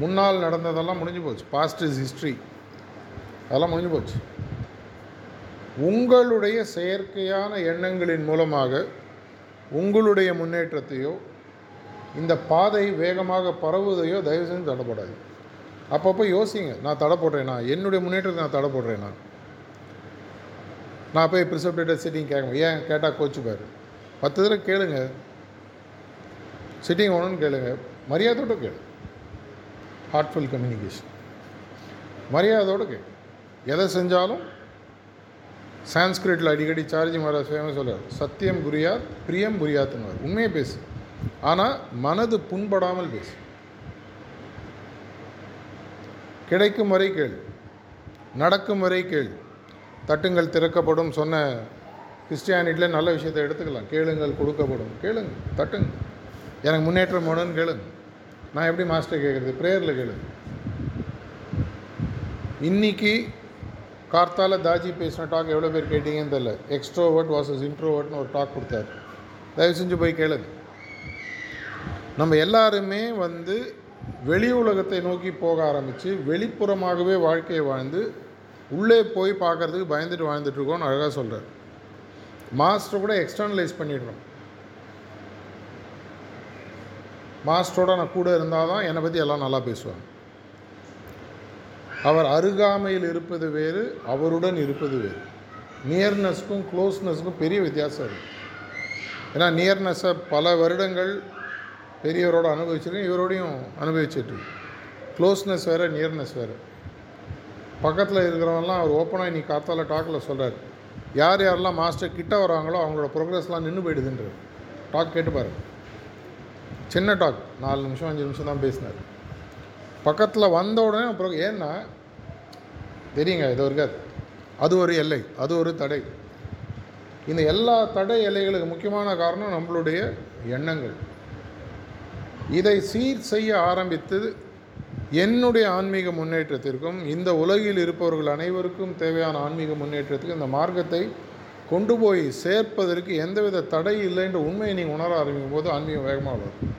முன்னால் நடந்ததெல்லாம் முடிஞ்சு போச்சு. பாஸ்ட் இஸ் ஹிஸ்ட்ரி அதெல்லாம் முடிஞ்சு போச்சு. உங்களுடைய செயற்கையான எண்ணங்களின் மூலமாக உங்களுடைய முன்னேற்றத்தையோ இந்த பாதை வேகமாக பரவுவதையோ தயவு செஞ்சு தடைப்படாது அப்பப்போ யோசிங்க. நான் தடை போடுறேனா என்னுடைய முன்னேற்றத்தை நான் தடை போடுறேனா நான். போய் ப்ரிசப்டேட்டர் சிட்டிங் கேட்க ஏன் கேட்டால் கோச்சுப்பார். பத்து தடவை கேளுங்கள் சிட்டிங் ஓனர்னு கேளுங்க. மரியாதையோடு கேளு. ஹார்ட்ஃபுல் கம்யூனிகேஷன் மரியாதையோடு கேளு. எதை செஞ்சாலும் சான்ஸ்கிரிட்டில் அடிக்கடி சார்ஜி மகாராஜ் ஃபேமஸ் சொல்றார். சத்தியம் புரியாத் பிரியம் புரியாத்துன்னு உண்மையை பேசு. ஆனால் மனது புண்படாமல் பேசு. கிடைக்கும் வரை கேள். நடக்கும் வரை கேள். தட்டுங்கள் திறக்கப்படும் சொன்ன கிறிஸ்டியானிட்டியில் நல்ல விஷயத்தை எடுத்துக்கலாம். கேளுங்கள் கொடுக்கப்படும். கேளுங்க தட்டுங்க எனக்கு முன்னேற்றம் வேணும்னு கேளுங்க நான் எப்படி மாஸ்டர் கேட்குறது ப்ரேயரில் கேளுங்க இன்னைக்கு கார்த்தால தாஜி பேசின டாக் எவ்வளோ பேர் கேட்டீங்கன்னு தெரில எக்ஸ்ட்ரோவர்ட் வாசஸ் இன்ட்ரோவர்ட்னு ஒரு டாக் கொடுத்தாரு. தயவு செஞ்சு போய் கேளுங்க நம்ம எல்லாருமே வந்து வெளி உலகத்தை நோக்கி போக ஆரம்பித்து வெளிப்புறமாகவே வாழ்க்கையை வாழ்ந்து உள்ளே போய் பார்க்கறதுக்கு பயந்துட்டு வாழ்ந்துட்டுருக்கோன்னு அழகாக சொல்கிறார் மாஸ்டர் கூட எக்ஸ்டர்னலைஸ் பண்ணிடுறோம். மாஸ்டரோட நான் கூட இருந்தால் தான் என்னை பற்றி எல்லாம் நல்லா பேசுவாங்க. அவர் அருகாமையில் இருப்பது வேறு அவருடன் இருப்பது வேறு. நியர்னஸ்க்கும் க்ளோஸ்னஸ்க்கும் பெரிய வித்தியாசம் இருக்குது ஏன்னா நியர்னஸை பல வருடங்கள் பெரியவரோட அனுபவிச்சிருக்கேன் இவரோடையும் அனுபவிச்சிட்டு க்ளோஸ்னஸ் வேறு நியர்னஸ் வேறு. பக்கத்தில் இருக்கிறவங்கலாம் அவர் ஓப்பனாக இன்னைக்கு காத்தால டாக்கில் சொல்கிறார் யார் யாரெல்லாம் மாஸ்டர் கிட்ட வராங்களோ அவங்களோட ப்ரோக்ரஸ்லாம் நின்று போயிடுதுன்றார். டாக் கேட்டு சின்ன டாக் நாலு நிமிஷம் அஞ்சு நிமிஷம் தான் பேசினார். பக்கத்தில் வந்த உடனே அப்புறம் ஏன்னா தெரியுங்க இது இருக்காது. அது ஒரு எல்லை அது ஒரு தடை. இந்த எல்லா தடை எல்லைகளுக்கு முக்கியமான காரணம் நம்மளுடைய எண்ணங்கள். இதை சீர் செய்ய ஆரம்பித்து என்னுடைய ஆன்மீக முன்னேற்றத்திற்கும் இந்த உலகில் இருப்பவர்கள் அனைவருக்கும் தேவையான ஆன்மீக முன்னேற்றத்துக்கு இந்த மார்க்கத்தை கொண்டு போய் சேர்ப்பதற்கு எந்தவித தடை இல்லைன்ற உண்மையை நீங்கள் உணர ஆரம்பிக்கும் போது ஆன்மீகம் வேகமாக வளரும்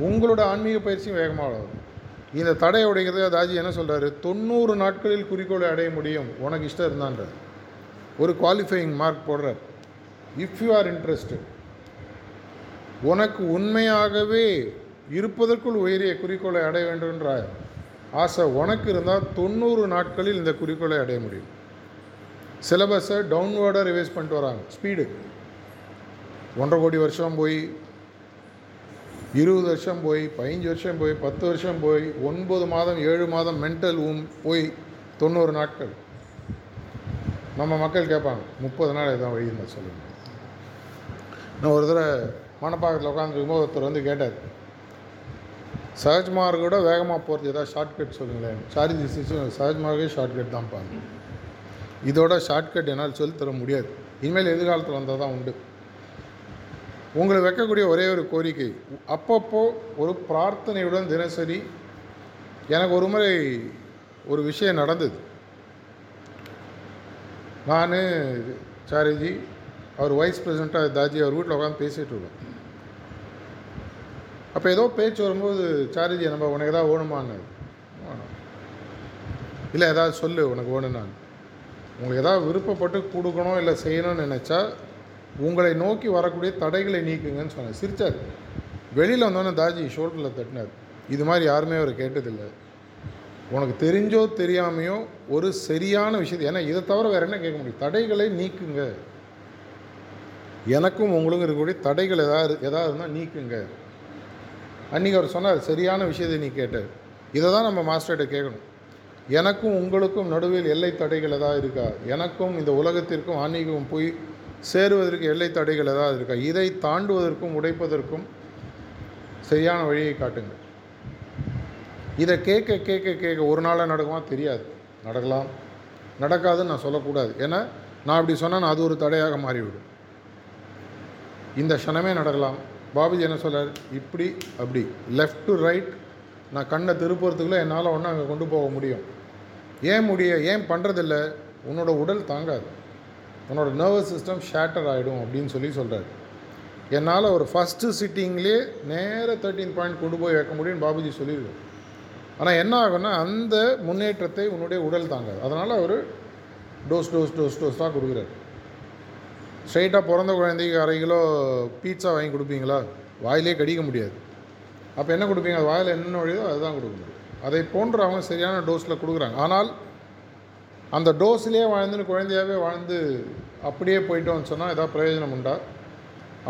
உங்களோட ஆன்மீக பயிற்சியும் வேகமாக வளரும். இந்த தடை உடைக்கிறது தாஜி என்ன சொல்கிறாரு தொண்ணூறு நாட்களில் குறிக்கோளை அடைய முடியும். உனக்கு இஷ்டம் இருந்தான்றது ஒரு குவாலிஃபையிங் மார்க் போடுறார். இஃப் யூ ஆர் இன்ட்ரெஸ்டட் உனக்கு உண்மையாகவே இருப்பதற்குள் உயரிய குறிக்கோளை அடைய வேண்டும்ன்ற ஆசை உனக்கு இருந்தால் தொண்ணூறு நாட்களில் இந்த குறிக்கோளை அடைய முடியும். சிலபஸை டவுன்வேர்டாக ரிவைஸ் பண்ணிட்டு வராங்க. ஸ்பீடு ஒன்றரை கோடி வருஷம் போய் இருபது வருஷம் போய் பதினஞ்சு வருஷம் போய் பத்து வருஷம் போய் ஒன்பது மாதம் ஏழு மாதம் மென்டல் ஊம் போய் தொண்ணூறு நாட்கள். நம்ம மக்கள் கேட்பாங்க முப்பது நாள் எதாவது வழி இருந்தால் சொல்லுங்கள் நான் ஒரு தடவை மணப்பாக்கத்தில் உட்காந்துருக்கும்போது ஒருத்தர் வந்து கேட்டார். சஹஜ்மார்க்கோட வேகமாக போகிறது ஏதாவது ஷார்ட்கட் சொல்லுங்களேன். சாரி திஸ் சஹஜ்மார்க்கே ஷார்ட்கட் தான் பாருங்க. இதோட ஷார்ட்கட் என்னால் சொல்லித் தர முடியாது. இனிமேல் எதிர்காலத்தில் வந்தால் தான் உண்டு. உங்களை வைக்கக்கூடிய ஒரே ஒரு கோரிக்கை. அப்பப்போ ஒரு பிரார்த்தனையுடன் தினசரி எனக்கு ஒரு முறை ஒரு விஷயம் நடந்தது. நான் சாரிஜி அவர் வைஸ் பிரசிடெண்ட்டாக தாஜி அவர் வீட்டில் உட்காந்து பேசிகிட்டு இருக்கோம். அப்போ ஏதோ பேச்சு வரும்போது சாரிஜி நம்ம உனக்கு ஏதாவது வேணுமான்னு. இல்லை ஏதாவது சொல்லு உனக்கு வேணும்னான்னு. உங்களுக்கு ஏதாவது விருப்பப்பட்டு கொடுக்கணும் இல்லை செய்யணும்னு நினச்சா உங்களை நோக்கி வரக்கூடிய தடைகளை நீக்குங்கன்னு சொன்னார். சிரிச்சார். வெளியில் வந்தோன்னே தாஜி ஷோல்டரில் தட்டினார். இது மாதிரி யாருமே அவர் கேட்டதில்லை. உனக்கு தெரிஞ்சோ தெரியாமையோ ஒரு சரியான விஷயத்தை ஏன்னா இதை தவிர வேறு என்ன கேட்க முடியும்? தடைகளை நீக்குங்க. எனக்கும் உங்களுக்கும் இருக்கக்கூடிய தடைகள் எதாவது எதாவது இருந்தால் நீக்குங்க. அன்றைக்கி அவர் சொன்னார் சரியான விஷயத்தை நீ கேட்டார் இதை தான் நம்ம மாஸ்டர்கிட்ட கேட்கணும். எனக்கும் உங்களுக்கும் நடுவில் எல்லை தடைகள் ஏதாவது இருக்கா? எனக்கும் இந்த உலகத்திற்கும் ஆன்மீகம் போய் சேருவதற்கு எல்லை தடைகள் ஏதாவது இருக்கா? இதை தாண்டுவதற்கும் உடைப்பதற்கும் சரியான வழியை காட்டுங்கள். இதை கேட்க கேட்க கேட்க ஒரு நாளாக நடக்குமா? தெரியாது. நடக்கலாம். நடக்காதுன்னு நான் சொல்லக்கூடாது. ஏன்னா நான் அப்படி சொன்னால் அது ஒரு தடையாக மாறிவிடும். இந்த க்ஷணமே நடக்கலாம். பாபுஜி என்ன சொல்கிறார் இப்படி அப்படி. லெஃப்ட் டு ரைட் நான் கண்ணை திருப்புறதுக்குள்ளே என்னால் ஒன்று அங்கே கொண்டு போக முடியும். ஏன் முடிய ஏன் பண்ணுறதில்ல உன்னோட உடல் தாங்காது. உன்னோட நர்வஸ் சிஸ்டம் ஷேட்டர் ஆகிடும் அப்படின்னு சொல்லி சொல்கிறார் என்னால் ஒரு ஃபஸ்ட்டு சிட்டிங்லேயே நேராக தேர்ட்டீன் பாயிண்ட் கொண்டு போய் வைக்க முடியும்னு பாபுஜி சொல்லியிருக்கோம் ஆனால் என்ன ஆகும்னா அந்த முன்னேற்றத்தை உன்னுடைய உடல் தாங்காது. அதனால் அவர் டோஸ் டோஸ் டோஸ் டோஸ் தான் கொடுக்குறாரு. ஸ்ட்ரைட்டாக பிறந்த குழந்தைக்கு அரை கிலோ பீட்சா வாங்கி கொடுப்பீங்களா? வாயிலே கடிக்க முடியாது. அப்போ என்ன கொடுப்பீங்க? அது வாயில் என்ன வழியோ அதுதான் கொடுக்க முடியும் அதை போன்ற அவங்க சரியான டோஸில் கொடுக்குறாங்க. ஆனால் அந்த டோஸ்லேயே வாழ்ந்துன்னு குழந்தையாகவே வாழ்ந்து அப்படியே போயிட்டோம்னு சொன்னால் ஏதாவது பிரயோஜனம் உண்டா?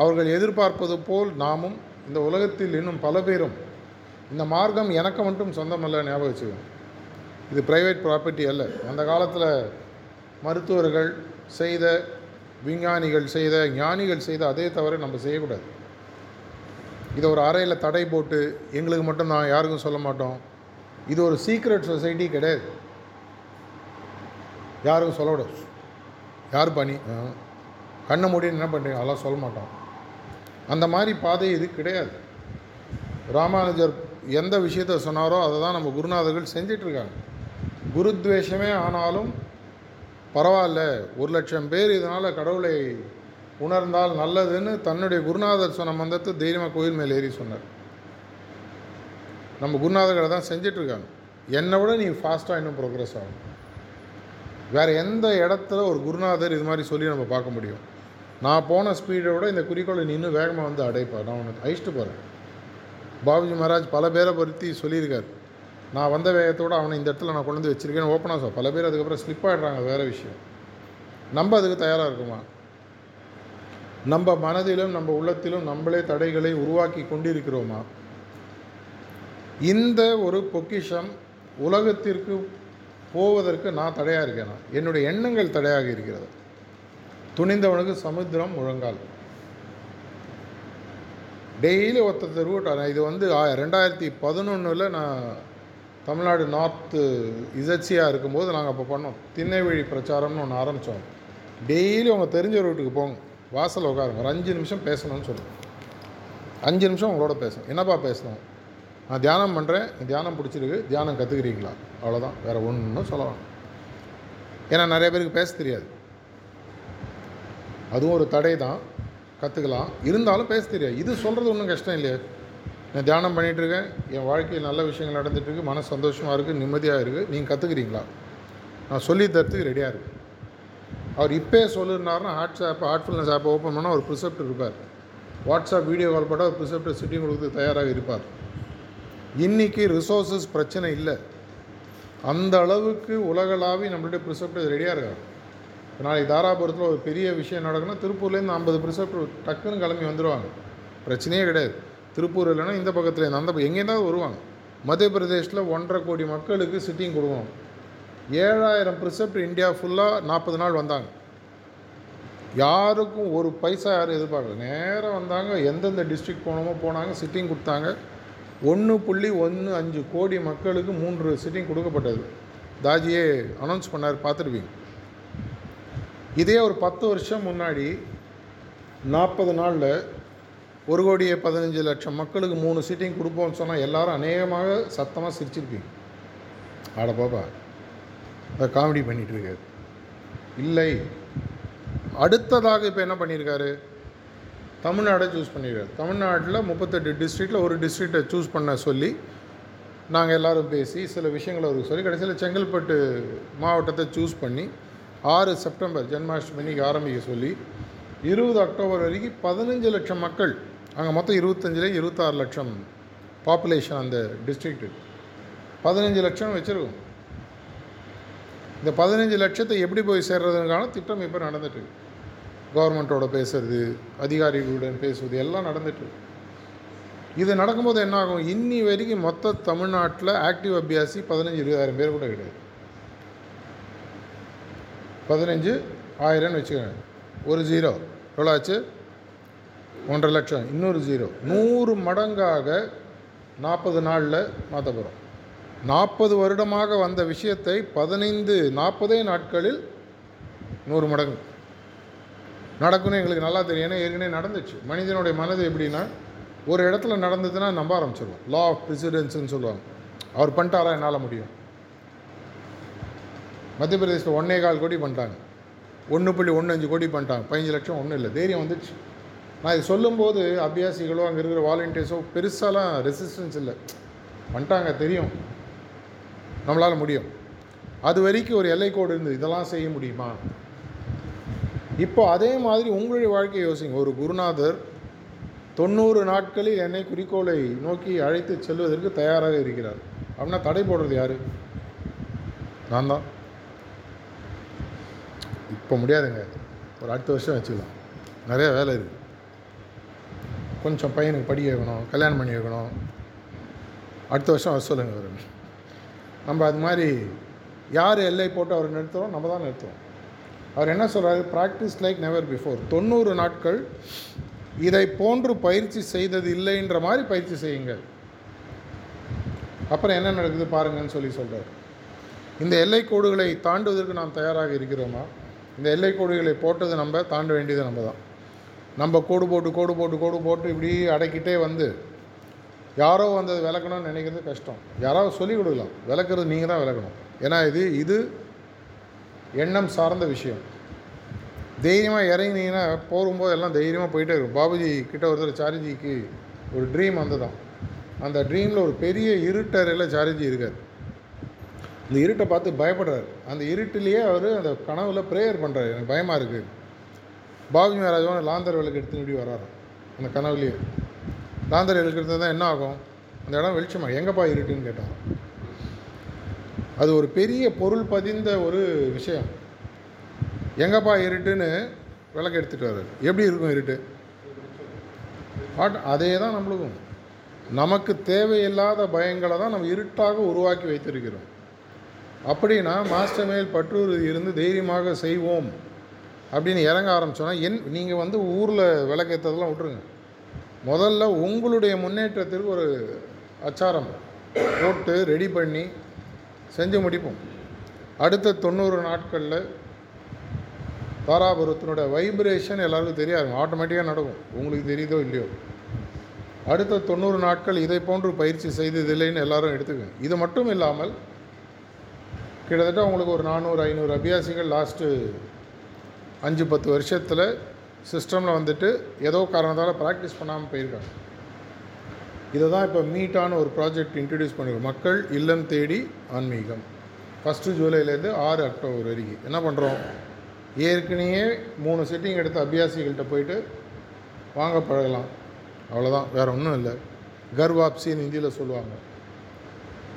அவர்கள் எதிர்பார்ப்பது போல் நாமும் இந்த உலகத்தில் இன்னும் பல பேரும் இந்த மார்க்கம் எனக்கு மட்டும் சொந்தமல்ல ஞாபகம் வச்சுக்கோங்க. இது ப்ரைவேட் ப்ராப்பர்ட்டி அல்ல. அந்த காலத்தில் மருத்துவர்கள் செய்த விஞ்ஞானிகள் செய்த ஞானிகள் செய்த அதே தவிர நம்ம செய்யக்கூடாது. இதை ஒரு அறையில் தடை போட்டு எங்களுக்கு மட்டும் நான் யாருக்கும் சொல்ல மாட்டோம். இது ஒரு சீக்ரெட் சொசைட்டி கிடையாது. யாருக்கும் சொல்லக்கூடாது. யார் பண்ணி கண்ணை மூடி என்ன பண்ணுறீங்க அதெல்லாம் சொல்ல மாட்டோம். அந்த மாதிரி பாதை இது கிடையாது. ராமானுஜர் எந்த விஷயத்த சொன்னாரோ அதை தான் நம்ம குருநாதர்கள் செஞ்சிட்ருக்காங்க குருத்வேஷமே ஆனாலும் பரவாயில்ல ஒரு லட்சம் பேர் இதனால் கடவுளை உணர்ந்தால் நல்லதுன்னு தன்னுடைய குருநாதர் சொன்ன மந்தத்தை தைரியமாக கோயில் மேலே ஏறி சொன்னார். நம்ம குருநாதர்களை தான் செஞ்சிட்ருக்காங்க என்னை விட நீ ஃபாஸ்ட்டாக இன்னும் ப்ரோக்ரஸ் ஆகும் வேறு எந்த இடத்துல ஒரு குருநாதர் இது மாதிரி சொல்லி நம்ம பார்க்க முடியும்? நான் போன ஸ்பீடை விட இந்த குறிக்கோளை நீ இன்னும் வேகமாக வந்து அடைப்பார் நான் உனக்கு அழிச்சிட்டு போகிறேன் பாபுஜி மகாராஜ் பல பேரை பற்றி சொல்லியிருக்கார். நான் வந்த வேகத்தோடு அவனை இந்த இடத்துல நான் கொண்டு வந்து வச்சுருக்கேன்னு ஓப்பனாக சொல். பல பேர் அதுக்கப்புறம் ஸ்லிப் ஆகிடுறாங்க வேறு விஷயம். நம்ம அதுக்கு தயாராக இருக்குமா? நம்ம மனதிலும் நம்ம உள்ளத்திலும் நம்மளே தடைகளை உருவாக்கி கொண்டிருக்கிறோமா? இந்த ஒரு பொக்கிஷம் உலகத்திற்கு போவதற்கு நான் தடையாக இருக்கேன்? என்னுடைய எண்ணங்கள் தடையாக இருக்கிறது. துணிந்தவனுக்கு சமுத்திரம் முழங்கால். டெய்லி ஒருத்தர் தெருவிட்டார் இது வந்து ரெண்டாயிரத்தி பதினொன்றில் நான் தமிழ்நாடு நார்த்து இசச்சியாக இருக்கும்போது நாங்கள் அப்போ பண்ணோம். திண்ணைவழி பிரச்சாரம்னு ஒன்று ஆரம்பித்தோம் டெய்லி அவங்க தெரிஞ்ச வீட்டுக்கு போங்க. வாசல் உட்காருங்க. ஒரு அஞ்சு நிமிஷம் பேசணும்னு சொல்லுங்கள் அஞ்சு நிமிஷம் உங்களோட பேசணும். என்னப்பா பேசணும்? நான் தியானம் பண்ணுறேன் தியானம் பிடிச்சிருக்கு தியானம் கற்றுக்கிறீங்களா அவ்வளோதான் வேறு ஒன்றும் சொல்லலாம் ஏன்னா நிறைய பேருக்கு பேச தெரியாது. அதுவும் ஒரு தடை தான். கற்றுக்கலாம் இருந்தாலும் பேச தெரியாது. இது சொல்கிறது ஒன்றும் கஷ்டம் இல்லையா. நான் தியானம் பண்ணிகிட்டு இருக்கேன். என் வாழ்க்கையில் நல்ல விஷயங்கள் நடந்துகிட்ருக்கு மன சந்தோஷமாக இருக்குது நிம்மதியாக இருக்குது நீங்கள் கற்றுக்கிறீங்களா நான் சொல்லி தரத்துக்கு ரெடியாக இருக்கு அவர் இப்போயே சொல்லியிருந்தாருன்னா ஹாட்ஸ் ஆப் ஹார்ட்ஃபுல்னஸ் ஆப்பை ஓப்பன் பண்ணால் ஒரு ப்ரிசெப்ட் இருப்பார். வாட்ஸ்அப் வீடியோ கால் போட்டால் ஒரு ப்ரிசெப்ட் சிட்டிங் கொடுத்து தயாராக இருப்பார். இன்றைக்கி ரிசோர்ஸஸ் பிரச்சனை இல்லை. அந்த அளவுக்கு உலகளாவி நம்மளுடைய ப்ரிசெப்ட் ரெடியாக இருக்காங்க. நாளைக்கு தாராபுரத்தில் ஒரு பெரிய விஷயம் நடக்குன்னா திருப்பூர்லேருந்து ஐம்பது ப்ரிசெப்டர் டக்குன்னு கிளம்பி வந்துடுவாங்க பிரச்சனையே கிடையாது. திருப்பூர் இல்லைன்னா இந்த பக்கத்துலேருந்து அந்த பக்கம் எங்கேருந்தாவது வருவாங்க. மத்திய பிரதேஷில் ஒன்றரை கோடி மக்களுக்கு சிட்டிங் கொடுக்கணும். ஏழாயிரம் ப்ரிசெப்ட் இந்தியா ஃபுல்லாக நாற்பது நாள் வந்தாங்க. யாருக்கும் ஒரு பைசா யாரும் எதிர்பார்க்கல. நேராக வந்தாங்க. எந்தெந்த டிஸ்ட்ரிக்ட் போனோமோ போனாங்க சிட்டிங் கொடுத்தாங்க. ஒன்று புள்ளி ஒன்று அஞ்சு கோடி மக்களுக்கு மூன்று சிட்டிங் கொடுக்கப்பட்டது. தாஜியே அனௌன்ஸ் பண்ணார் பார்த்துருப்பீங்க. இதே ஒரு பத்து வருஷம் முன்னாடி நாற்பது நாளில் ஒரு கோடியே பதினஞ்சு லட்சம் மக்களுக்கு மூணு சீட்டிங் கொடுப்போம்னு சொன்னால் எல்லாரும் அநேகமாக சத்தமாக சிரிச்சிருப்பீங்க. ஆட பாப்பா அதை காமெடி பண்ணிகிட்டு இருக்காரு. இல்லை அடுத்ததாக இப்போ என்ன பண்ணியிருக்காரு? தமிழ்நாடை சூஸ் பண்ணியிருக்காரு தமிழ்நாட்டில் முப்பத்தெட்டு டிஸ்ட்ரிக்டில் ஒரு டிஸ்ட்ரிக்டை சூஸ் பண்ண சொல்லி நாங்கள் எல்லாரும் பேசி சில விஷயங்களை அவருக்கு சொல்லி கடைசியில் செங்கல்பட்டு மாவட்டத்தை சூஸ் பண்ணி ஆறு செப்டம்பர் ஜென்மாஷ்டமிக்கு ஆரம்பிக்க சொல்லி இருபது அக்டோபர் வரைக்கும் பதினஞ்சு லட்சம் மக்கள் அங்கே மொத்தம் இருபத்தஞ்சிலே இருபத்தாறு லட்சம் பாப்புலேஷன் அந்த டிஸ்ட்ரிக்ட்டு பதினஞ்சு லட்சம் வச்சுருக்கோம். இந்த பதினஞ்சு லட்சத்தை எப்படி போய் சேர்றதுக்கான திட்டம் இப்போ நடந்துட்டு கவர்மெண்ட்டோட பேசுறது அதிகாரிகளுடன் பேசுவது எல்லாம் நடந்துட்டு இது நடக்கும்போது என்ன ஆகும் இன்னி வரைக்கும் மொத்த தமிழ்நாட்டில் ஆக்டிவ் அபியாசி பதினஞ்சு இருபதாயிரம் பேர் கூட கிடையாது. பதினஞ்சு ஆயிரம்னு வச்சுக்கோங்க. ஒரு ஜீரோ எவ்வளோ ஆச்சு? ஒன்றரை லட்சம். இன்னொரு ஜீரோ நூறு மடங்காக நாற்பது நாளில் மாற்ற போகிறோம் நாற்பது வருடமாக வந்த விஷயத்தை பதினைந்து நாற்பதே நாட்களில் நூறு மடங்கு. நடக்கும்னு எங்களுக்கு நல்லா தெரியும். ஏன்னா ஏற்கனவே நடந்துச்சு. மனிதனுடைய மனது எப்படின்னா ஒரு இடத்துல நடந்ததுன்னா நம்ப ஆரம்பிச்சிருவோம். லா ஆஃப் ப்ரிசிடென்ஸ்னு சொல்லுவாங்க. அவர் பண்ணிட்டாரா? என்னால் முடியும். மத்திய பிரதேசத்தில் ஒன்றே கால் கோடி பண்ணிட்டாங்க. ஒன்று புள்ளி ஒன்று அஞ்சு கோடி பண்ணிட்டாங்க. பதினஞ்சு லட்சம் ஒன்றும் இல்லை. தைரியம் வந்துச்சு நான் இது சொல்லும்போது அபியாசிகளோ அங்கே இருக்கிற வாலண்டியர்ஸோ பெருசாலாம் ரெசிஸ்டன்ஸ் இல்லை. பண்ணிட்டாங்க தெரியும். நம்மளால் முடியும். அது வரைக்கும் ஒரு எல்லை கோடு இருந்தது. இதெல்லாம் செய்ய முடியுமா? இப்போ அதே மாதிரி உங்களுடைய வாழ்க்கையை யோசிங்க. ஒரு குருநாதர் தொண்ணூறு நாட்களில் என்னை குறிக்கோளை நோக்கி அழைத்து செல்வதற்கு தயாராக இருக்கிறார். அப்படின்னா தடை போடுறது யார்? நான் தான். இப்போ முடியாதுங்க. ஒரு அடுத்த வருஷம் வச்சுக்கலாம். நிறைய வேலை இருக்குது கொஞ்சம் பையனுக்கு படிக்க வைக்கணும் கல்யாணம் பண்ணி வைக்கணும். அடுத்த வருஷம் வர சொல்லுங்கள் அவர். நம்ம அது மாதிரி யார் எல்லை போட்டு அவர் நிறுத்துகிறோம் நம்ம தான் நிறுத்துவோம் அவர் என்ன சொல்கிறாரு ப்ராக்டிஸ் லைக் நெவர் பிஃபோர் தொண்ணூறு நாட்கள் இதை போன்று பயிற்சி செய்தது இல்லைன்ற மாதிரி பயிற்சி செய்யுங்கள். அப்புறம் என்ன நடக்குது பாருங்கன்னு சொல்லி சொல்கிறார் இந்த எல்லை கோடுகளை தாண்டுவதற்கு நாம் தயாராக இருக்கிறோமா? இந்த எல்லை கோடுகளை போட்டது நம்ம தாண்ட வேண்டியது நம்ம தான். நம்ம கோடு போட்டு கோடு போட்டு கோடு போட்டு இப்படி அடக்கிட்டே வந்து யாரோ வந்தது விளக்கணும்னு நினைக்கிறது கஷ்டம். யாராவது சொல்லிக் கொடுக்கலாம். விளக்குறது நீங்கள் தான் விளக்கணும். ஏன்னா இது இது எண்ணம் சார்ந்த விஷயம். தைரியமாக இறங்கினீங்கன்னா போகும்போது எல்லாம் தைரியமாக போயிட்டே இருக்கும். பாபுஜி கிட்ட ஒருத்தர் சாரிஜிக்கு ஒரு ட்ரீம் வந்ததான் அந்த ட்ரீமில் ஒரு பெரிய இருட்டறையில் சாரிஜி இருக்கார். இந்த இருட்டை பார்த்து பயப்படுறாரு. அந்த இருட்டிலேயே அவர் அந்த கனவுல ப்ரேயர் பண்ணுறாரு எனக்கு பயமாக இருக்குது பாபுஜி மகாராஜாவும் லாந்தர் விளக்கு எடுத்துன்னு இப்படி வராரு அந்த கனவுலேயே. லாந்தர் விளக்கு எடுத்து தான் என்ன ஆகும்? அந்த இடம் வெளிச்சமா எங்கப்பா இருட்டுன்னு கேட்டான் அது ஒரு பெரிய பொருள் பதிந்த ஒரு விஷயம். எங்கப்பா இருட்டுன்னு விளக்கு எடுத்துகிட்டு வர்றாரு. எப்படி இருக்கும் இருட்டு? ஆட் அதே தான் நம்மளுக்கும். நமக்கு தேவையில்லாத பயங்களை தான் நம்ம இருட்டாக உருவாக்கி வைத்திருக்கிறோம். அப்படின்னா மாஸ்டர் மேல் பற்றூர் இருந்து தைரியமாக செய்வோம். அப்படின்னு இறங்க ஆரம்பிச்சோன்னா என் நீங்கள் வந்து ஊரில் விளக்கேற்றதெல்லாம் விட்டுருங்க. முதல்ல உங்களுடைய முன்னேற்றத்திற்கு ஒரு அச்சாரம் போட்டு ரெடி பண்ணி செஞ்சு முடிப்போம். அடுத்த தொண்ணூறு நாட்களில் தாராபுரத்தினோட வைப்ரேஷன் எல்லாருக்கும் தெரியாது ஆட்டோமேட்டிக்காக நடக்கும். உங்களுக்கு தெரியுதோ இல்லையோ. அடுத்த தொண்ணூறு நாட்கள் இதை போன்று பயிற்சி செய்ததில்லைன்னு எல்லாரும் எடுத்துக்கோங்க இது மட்டும் இல்லாமல் கிட்டத்தட்ட உங்களுக்கு ஒரு நானூறு ஐநூறு அபியாசிகள் லாஸ்ட்டு அஞ்சு பத்து வருஷத்தில் சிஸ்டமில் வந்துட்டு ஏதோ காரணத்தால் ப்ராக்டிஸ் பண்ணாமல் போயிருக்காங்க. இதை தான் இப்போ மீட்டான ஒரு ப்ராஜெக்ட் இன்ட்ரடியூஸ் பண்ணிருக்கோம். மக்கள் இல்லம் தேடி ஆன்மீகம். ஃபஸ்ட்டு ஜூலைலேருந்து ஆறு அக்டோபர் வரைக்கும். என்ன பண்ணுறோம் ஏற்கனவே மூணு செட்டிங் எடுத்த அபியாசிகள்கிட்ட போயிட்டு வாங்க பழகலாம். அவ்வளோதான் வேறு ஒன்றும் இல்லை. கர்வாப்சின்னு ஹிந்தியில் சொல்லுவாங்க.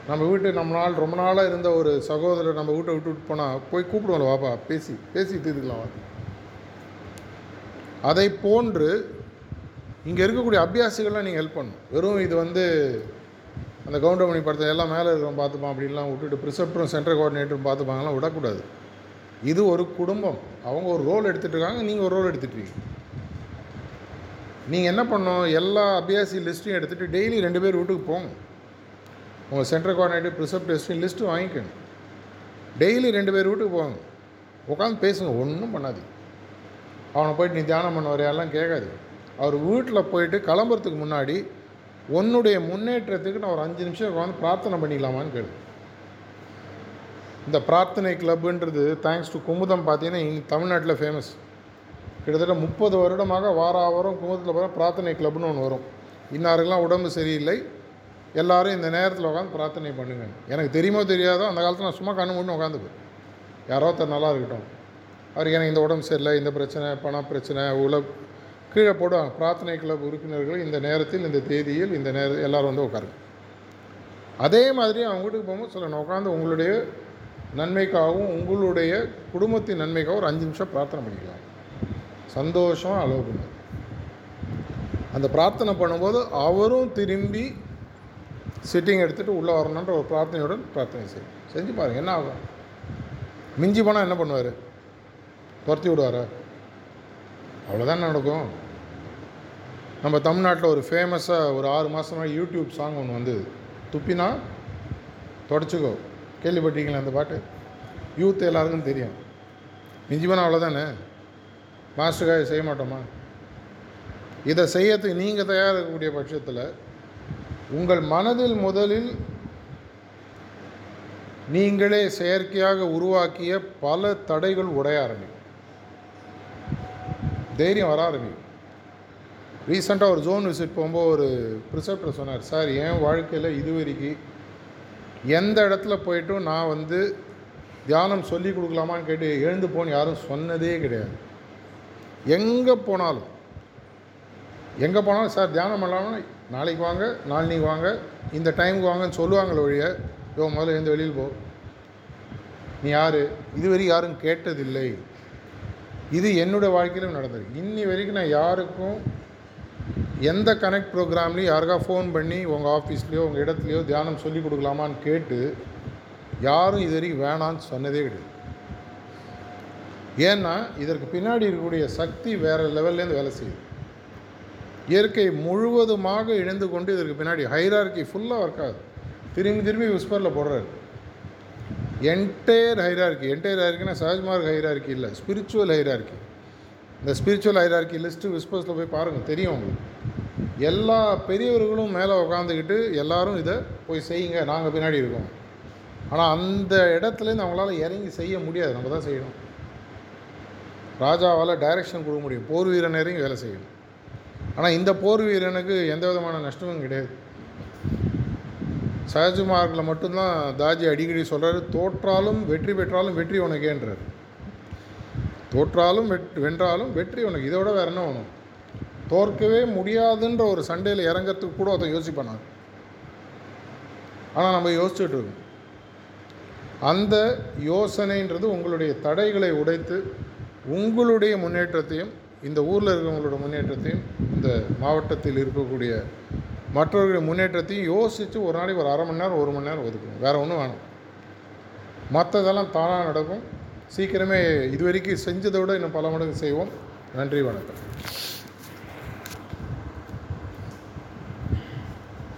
நம்ம வீட்டு நம்ம நாள் ரொம்ப நாளாக இருந்த ஒரு சகோதரர் நம்ம வீட்டை விட்டு விட்டு போனால் போய் கூப்பிடுவோம்ல வாப்பா பேசி பேசி தீர்த்துக்கலாம் வா அதை போன்று இங்கே இருக்கக்கூடிய அபியாசிகள்லாம் நீங்கள் ஹெல்ப் பண்ணணும். வெறும் இது வந்து அந்த கவுண்டமணி படத்தை எல்லாம் மேலே இருக்கிறவங்க பார்த்துப்பான் அப்படின்லாம் விட்டுட்டு ப்ரிசப்டரும் சென்ட்ரல் கோஆர்டினேட்டரும் பார்த்துப்பாங்கலாம் விடக்கூடாது. இது ஒரு குடும்பம். அவங்க ஒரு ரோல் எடுத்துகிட்டு இருக்காங்க நீங்கள் ஒரு ரோல் எடுத்துகிட்ருக்கீங்க நீங்கள் என்ன பண்ணோம் எல்லா அபியாசி லிஸ்ட்டையும் எடுத்துகிட்டு டெய்லி ரெண்டு பேர் வீட்டுக்கு போங்க. உங்கள் சென்ட்ரல் கோஆர்டினேட்டர் ப்ரிசெப்ட் டெஸ்ட்டையும் லிஸ்ட்டு வாங்கிக்கணும் டெய்லி ரெண்டு பேர் வீட்டுக்கு போங்க. உட்காந்து பேசுங்க. ஒன்றும் பண்ணாது அவனை போயிட்டு நீ தியானம் பண்ண வரையாலாம் கேட்காது அவர் வீட்டில் போயிட்டு கிளம்புறதுக்கு முன்னாடி உன்னுடைய முன்னேற்றத்துக்கு நான் ஒரு அஞ்சு நிமிஷம் உட்காந்து பிரார்த்தனை பண்ணிக்கலாமான்னு கேளு. இந்த பிரார்த்தனை கிளப்புன்றது தேங்க்ஸ் டு குமுதம் பார்த்தீங்கன்னா இங்கே தமிழ்நாட்டில் ஃபேமஸ் கிட்டத்தட்ட முப்பது வருடமாக வார வாரம் குமுதத்தில் போகிற பிரார்த்தனை கிளப்னு ஒன்று வரும். இன்னாருக்கெல்லாம் உடம்பு சரியில்லை. எல்லாரும் இந்த நேரத்தில் உட்காந்து பிரார்த்தனை பண்ணுங்க. எனக்கு தெரியுமோ தெரியாதோ அந்த காலத்தில் நான் சும்மா கண்ணு மூணு உட்காந்துப்பேன் யாரோ ஒருத்தர் நல்லா இருக்கட்டும். அவருக்கு எனக்கு இந்த உடம்பு சரியில்லை இந்த பிரச்சனை பண பிரச்சனை உழ கீழே போடுவாங்க. பிரார்த்தனை கிளப் உறுப்பினர்கள் இந்த நேரத்தில் இந்த தேதியில் இந்த நேர எல்லோரும் வந்து உட்காருங்க. அதே மாதிரி அவங்க வீட்டுக்கு போகும்போது சொல்லணும். உட்காந்து உங்களுடைய நன்மைக்காகவும் உங்களுடைய குடும்பத்தின் நன்மைக்காகவும் ஒரு அஞ்சு நிமிஷம் பிரார்த்தனை பண்ணிக்கலாம். சந்தோஷம் அளவு பண்ணுது அந்த பிரார்த்தனை பண்ணும்போது அவரும் திரும்பி சிட்டிங் எடுத்துகிட்டு உள்ளே வரணுன்ற ஒரு பிரார்த்தனையுடன் பிரார்த்தனை செய்யும். செஞ்சு பாருங்கள் என்ன ஆகும்? மிஞ்சி போனால் என்ன பண்ணுவார்? துரத்தி விடுவாரா? அவ்வளோதான் நடக்கும். நம்ம தமிழ்நாட்டில் ஒரு ஃபேமஸாக ஒரு ஆறு மாதமாக யூடியூப் சாங் ஒன்று வந்தது. துப்பினா தொடச்சிக்கோ. கேள்விப்பட்டீங்களா அந்த பாட்டு? யூத் எல்லாருக்கும் தெரியும். நிஜமான அவ்வளோதானே மாஸ்டருக்காக செய்ய மாட்டோமா? இதை செய்யறதுக்கு நீங்கள் தயாராக இருக்கக்கூடிய பட்சத்தில் உங்கள் மனதில் முதலில் நீங்களே செயற்கையாக உருவாக்கிய பல தடைகள் உடைய ஆரம்பிக்கும். தைரியம் வர ஆரம்பிக்கும். ரீசெண்டாக ஒரு ஜோன் விசிட் போகும்போது ஒரு ப்ரிசப்டர் சொன்னார் சார் என் வாழ்க்கையில் இதுவரைக்கும் எந்த இடத்துல போயிட்டும் நான் வந்து தியானம் சொல்லி கொடுக்கலாமான்னு கேட்டு எழுந்து போன்னு யாரும் சொன்னதே கிடையாது. எங்கே போனாலும் எங்கே போனாலும் சார் தியானம் பண்ணலாம்னா நாளைக்கு வாங்க நாளைக்கு வாங்க இந்த டைமுக்கு வாங்கன்னு சொல்லுவாங்களே ஒழிய யோ முதல்ல எழுந்து வெளியில் போ. நீ யார்? இதுவரைக்கும் யாரும் கேட்டதில்லை. இது என்னுடைய வாழ்க்கையிலும் நடந்தது. இன்னி வரைக்கும் நான் யாருக்கும் எந்த கனெக்ட் ப்ரோக்ராம்லேயும் யாருக்கா ஃபோன் பண்ணி உங்கள் ஆஃபீஸ்லேயோ உங்கள் இடத்துலையோ தியானம் சொல்லி கொடுக்கலாமான்னு கேட்டு யாரும் இது வரைக்கும் வேணான்னு சொன்னதே கிடையாது. ஏன்னா இதற்கு பின்னாடி இருக்கக்கூடிய சக்தி வேறு லெவல்லேருந்து வேலை செய்யுது. இயற்கை முழுவதுமாக இணைந்து கொண்டு இதற்கு பின்னாடி ஹைரார்கி ஃபுல்லாக ஒர்க் ஆகுது. திரும்பி திரும்பி விஸ்பரில் போடுறாரு. என்டையர் ஹைரார்கி என்டையர் ஹைரார்கினா சஹஜ்மார்க் ஹைரார்கி இல்லை ஸ்பிரிச்சுவல் ஹைரார்கி இந்த ஸ்பிரிச்சுவல் ஹைரார்கி லிஸ்ட்டு விஸ்பர்ஸில் போய் பாருங்கள் தெரியும் உங்களுக்கு. எல்லா பெரியவர்களும் மேலே உட்காந்துக்கிட்டு எல்லாரும் இதை போய் செய்யுங்க நாங்கள் பின்னாடி இருக்கோம். ஆனால் அந்த இடத்துலேருந்து அவங்களால இறங்கி செய்ய முடியாது நம்ம தான் செய்யணும். ராஜாவால் டைரக்ஷன் கொடுக்க முடியும் போர் வீரன் இறங்கி வேலை செய்யணும். ஆனால் இந்த போர் வீரனுக்கு எந்த விதமான நஷ்டமும் கிடையாது. சஹஜ்மார்க்கில் மட்டும்தான் தாஜி அடிக்கடி சொல்கிறாரு தோற்றாலும் வெற்றி பெற்றாலும் வெற்றி உனக்கேன்றார். தோற்றாலும் வெட் வென்றாலும் வெற்றி உனக்கு. இதோட வேறு என்ன வேணும்? தோற்கவே முடியாதுன்ற ஒரு சண்டையில் இறங்கிறதுக்கு கூட அதை யோசிப்பானாங்க ஆனால் நம்ம யோசிச்சுட்டு இருக்கோம். அந்த யோசனைன்றது உங்களுடைய தடைகளை உடைத்து உங்களுடைய முன்னேற்றத்தையும் இந்த ஊரில் இருக்கிறவங்களோட முன்னேற்றத்தையும் இந்த மாவட்டத்தில் இருக்கக்கூடிய மற்றவர்களுடைய முன்னேற்றத்தையும் யோசித்து ஒரு நாளைக்கு ஒரு அரை மணி நேரம் ஒரு மணி நேரம் ஒதுக்கணும். வேறு ஒன்றும் வேணும். மற்றதெல்லாம் தானாக நடக்கும். சீக்கிரமே இது வரைக்கும் செஞ்சதை விட இன்னும் பல மடங்கு செய்வோம். நன்றி வணக்கம்.